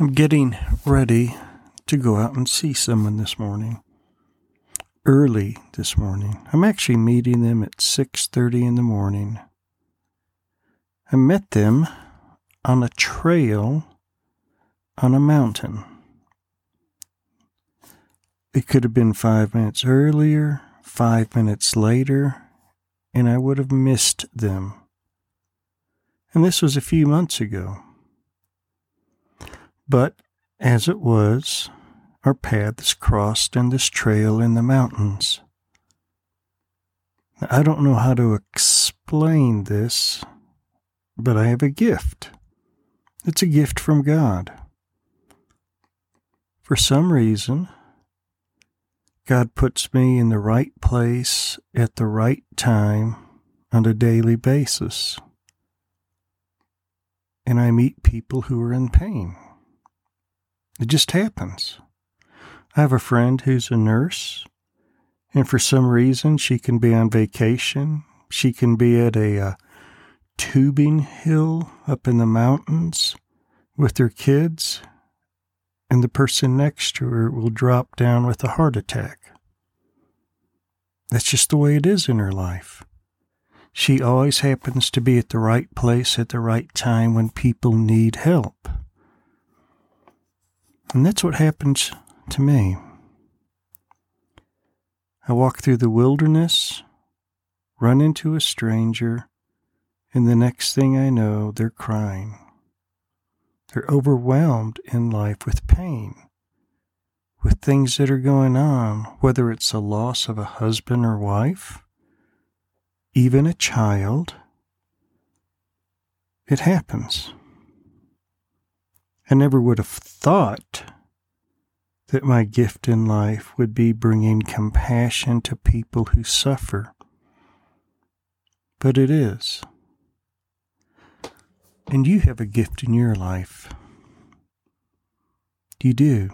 I'm getting ready to go out and see someone this morning. Early this morning. I'm actually meeting them at 6:30 in the morning. I met them on a trail on a mountain. It could have been 5 minutes earlier, 5 minutes later, and I would have missed them. And this was a few months ago. But as it was, our paths crossed in this trail in the mountains. I don't know how to explain this, but I have a gift. It's a gift from God. For some reason, God puts me in the right place at the right time on a daily basis. And I meet people who are in pain. It just happens. I have a friend who's a nurse, and for some reason, she can be on vacation. She can be at a uh, tubing hill up in the mountains with her kids, and the person next to her will drop down with a heart attack. That's just the way it is in her life. She always happens to be at the right place at the right time when people need help. And that's what happens to me. I walk through the wilderness, run into a stranger, and the next thing I know, they're crying. They're overwhelmed in life with pain, with things that are going on, whether it's a loss of a husband or wife, even a child. It happens. I never would have thought that my gift in life would be bringing compassion to people who suffer. But it is. And you have a gift in your life. You do.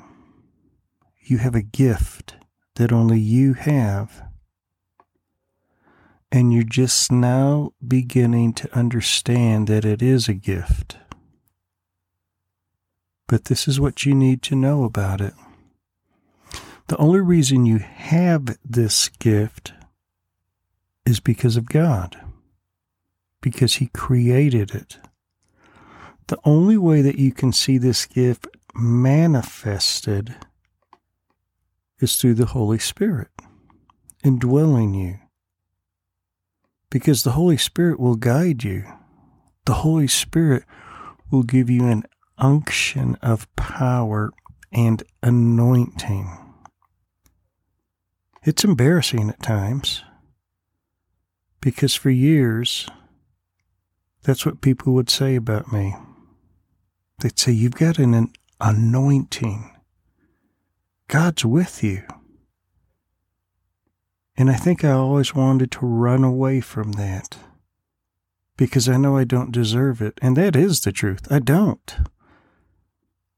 You have a gift that only you have. And you're just now beginning to understand that it is a gift. But this is what you need to know about it. The only reason you have this gift is because of God, because He created it. The only way that you can see this gift manifested is through the Holy Spirit indwelling you. Because the Holy Spirit will guide you. The Holy Spirit will give you an unction of power and anointing. It's embarrassing at times because for years, that's what people would say about me. They'd say, You've got an anointing, God's with you. And I think I always wanted to run away from that because I know I don't deserve it. And that is the truth. I don't.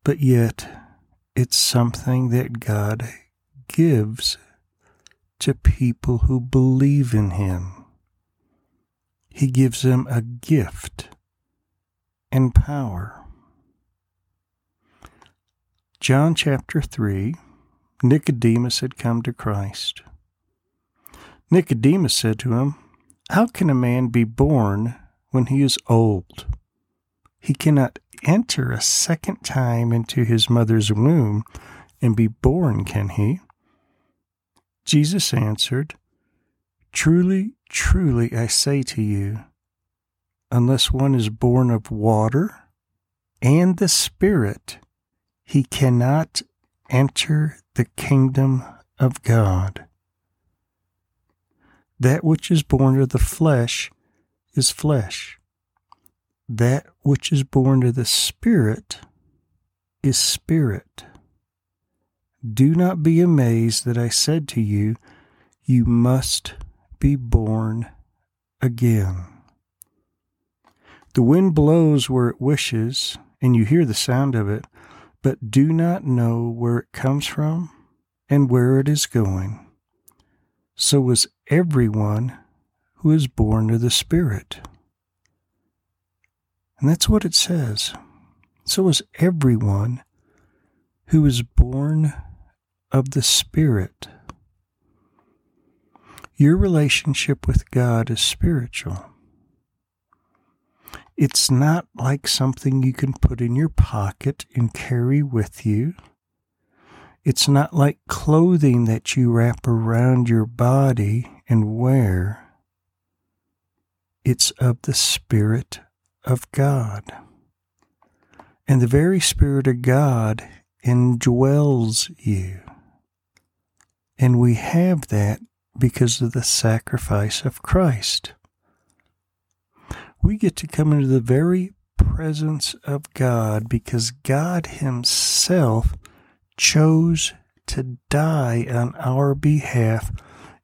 But yet, it's something that God gives to people who believe in Him. He gives them a gift and power. John chapter 3 Nicodemus had come to Christ. Nicodemus said to him, How can a man be born when he is old? He cannot enter a second time into his mother's womb and be born, can he? Jesus answered, Truly, truly, I say to you, unless one is born of water and the Spirit, he cannot enter the kingdom of God. That which is born of the flesh is flesh. That which is born of the Spirit is spirit. Do not be amazed that I said to you, You must be born again. The wind blows where it wishes, and you hear the sound of it, but do not know where it comes from and where it is going. So is everyone who is born of the Spirit. And that's what it says. So is everyone who is born of the Spirit. Your relationship with God is spiritual. It's not like something you can put in your pocket and carry with you. It's not like clothing that you wrap around your body and wear. It's of the Spirit of God. And the very Spirit of God indwells you. And we have that because of the sacrifice of Christ. We get to come into the very presence of God because God Himself chose to die on our behalf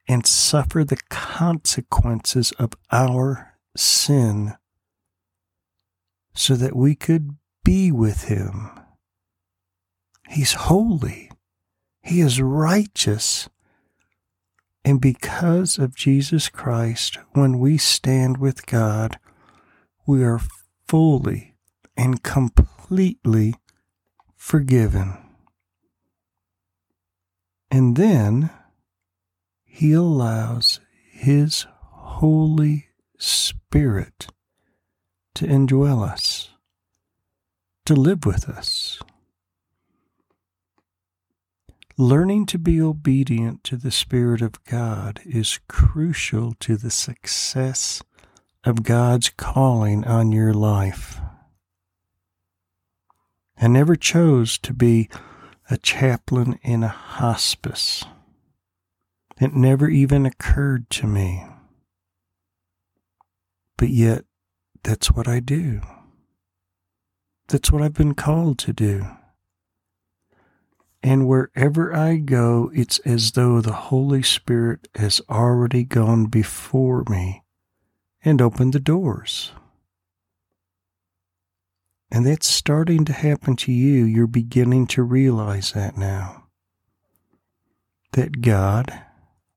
and suffer the consequences of our sin so that we could be with Him. He's holy, He is righteous. And because of Jesus Christ, when we stand with God, we are fully and completely forgiven. And then He allows His Holy Spirit to indwell us, to live with us. Learning to be obedient to the Spirit of God is crucial to the success of God's calling on your life. I never chose to be a chaplain in a hospice. It never even occurred to me. But yet, that's what I do. That's what I've been called to do. And wherever I go, it's as though the Holy Spirit has already gone before me and opened the doors. And that's starting to happen to you. You're beginning to realize that now. That God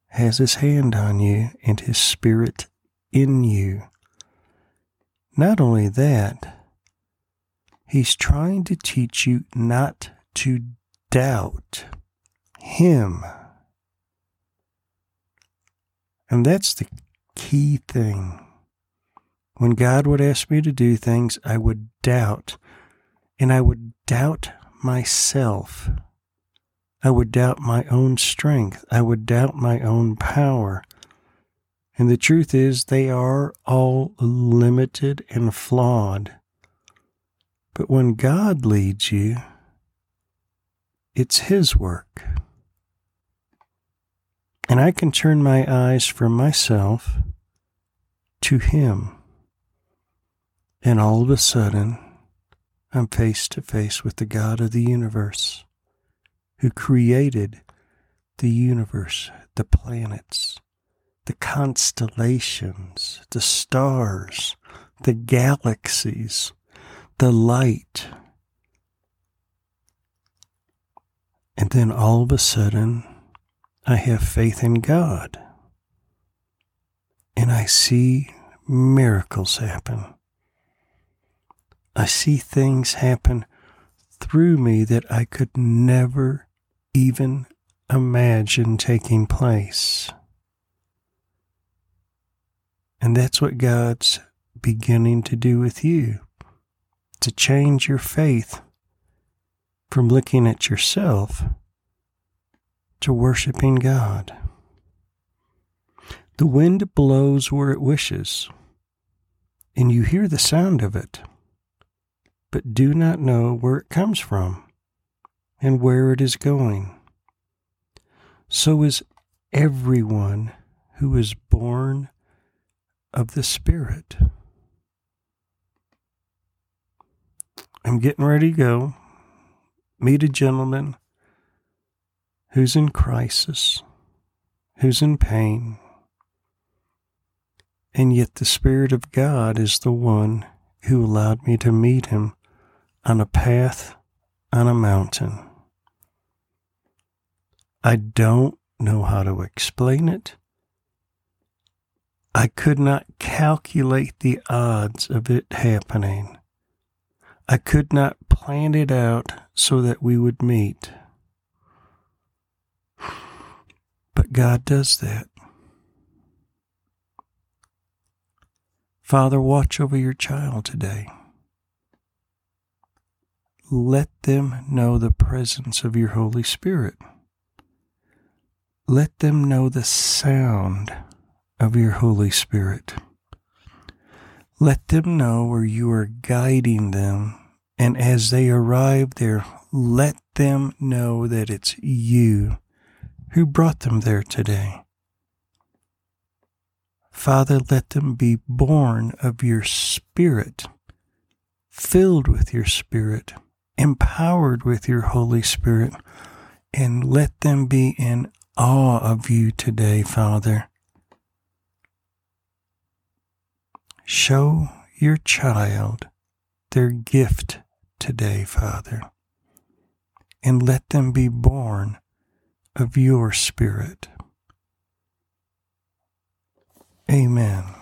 has His hand on you and His Spirit in you. Not only that, He's trying to teach you not to doubt Him. And that's the key thing. When God would ask me to do things, I would doubt, and I would doubt myself. I would doubt my own strength. I would doubt my own power. And the truth is, they are all limited and flawed. But when God leads you, it's His work. And I can turn my eyes from myself to Him. And all of a sudden, I'm face to face with the God of the universe who created the universe, the planets, the constellations, the stars, the galaxies, the light. And then all of a sudden, I have faith in God. And I see miracles happen. I see things happen through me that I could never even imagine taking place. And that's what God's beginning to do with you to change your faith from looking at yourself to worshiping God. The wind blows where it wishes, and you hear the sound of it but do not know where it comes from and where it is going. So is everyone who is born of the Spirit. I'm getting ready to go meet a gentleman who's in crisis, who's in pain, and yet the Spirit of God is the one who allowed me to meet him on a path on a mountain. I don't know how to explain it. I could not calculate the odds of it happening. I could not plan it out so that we would meet. But God does that. Father, watch over your child today. Let them know the presence of your Holy Spirit. Let them know the sound of your Holy Spirit. Let them know where you are guiding them, and as they arrive there, let them know that it's you who brought them there today. Father, let them be born of your Spirit, filled with your Spirit, empowered with your Holy Spirit, and let them be in awe of you today, Father. Show your child their gift today, Father, and let them be born of your Spirit. Amen.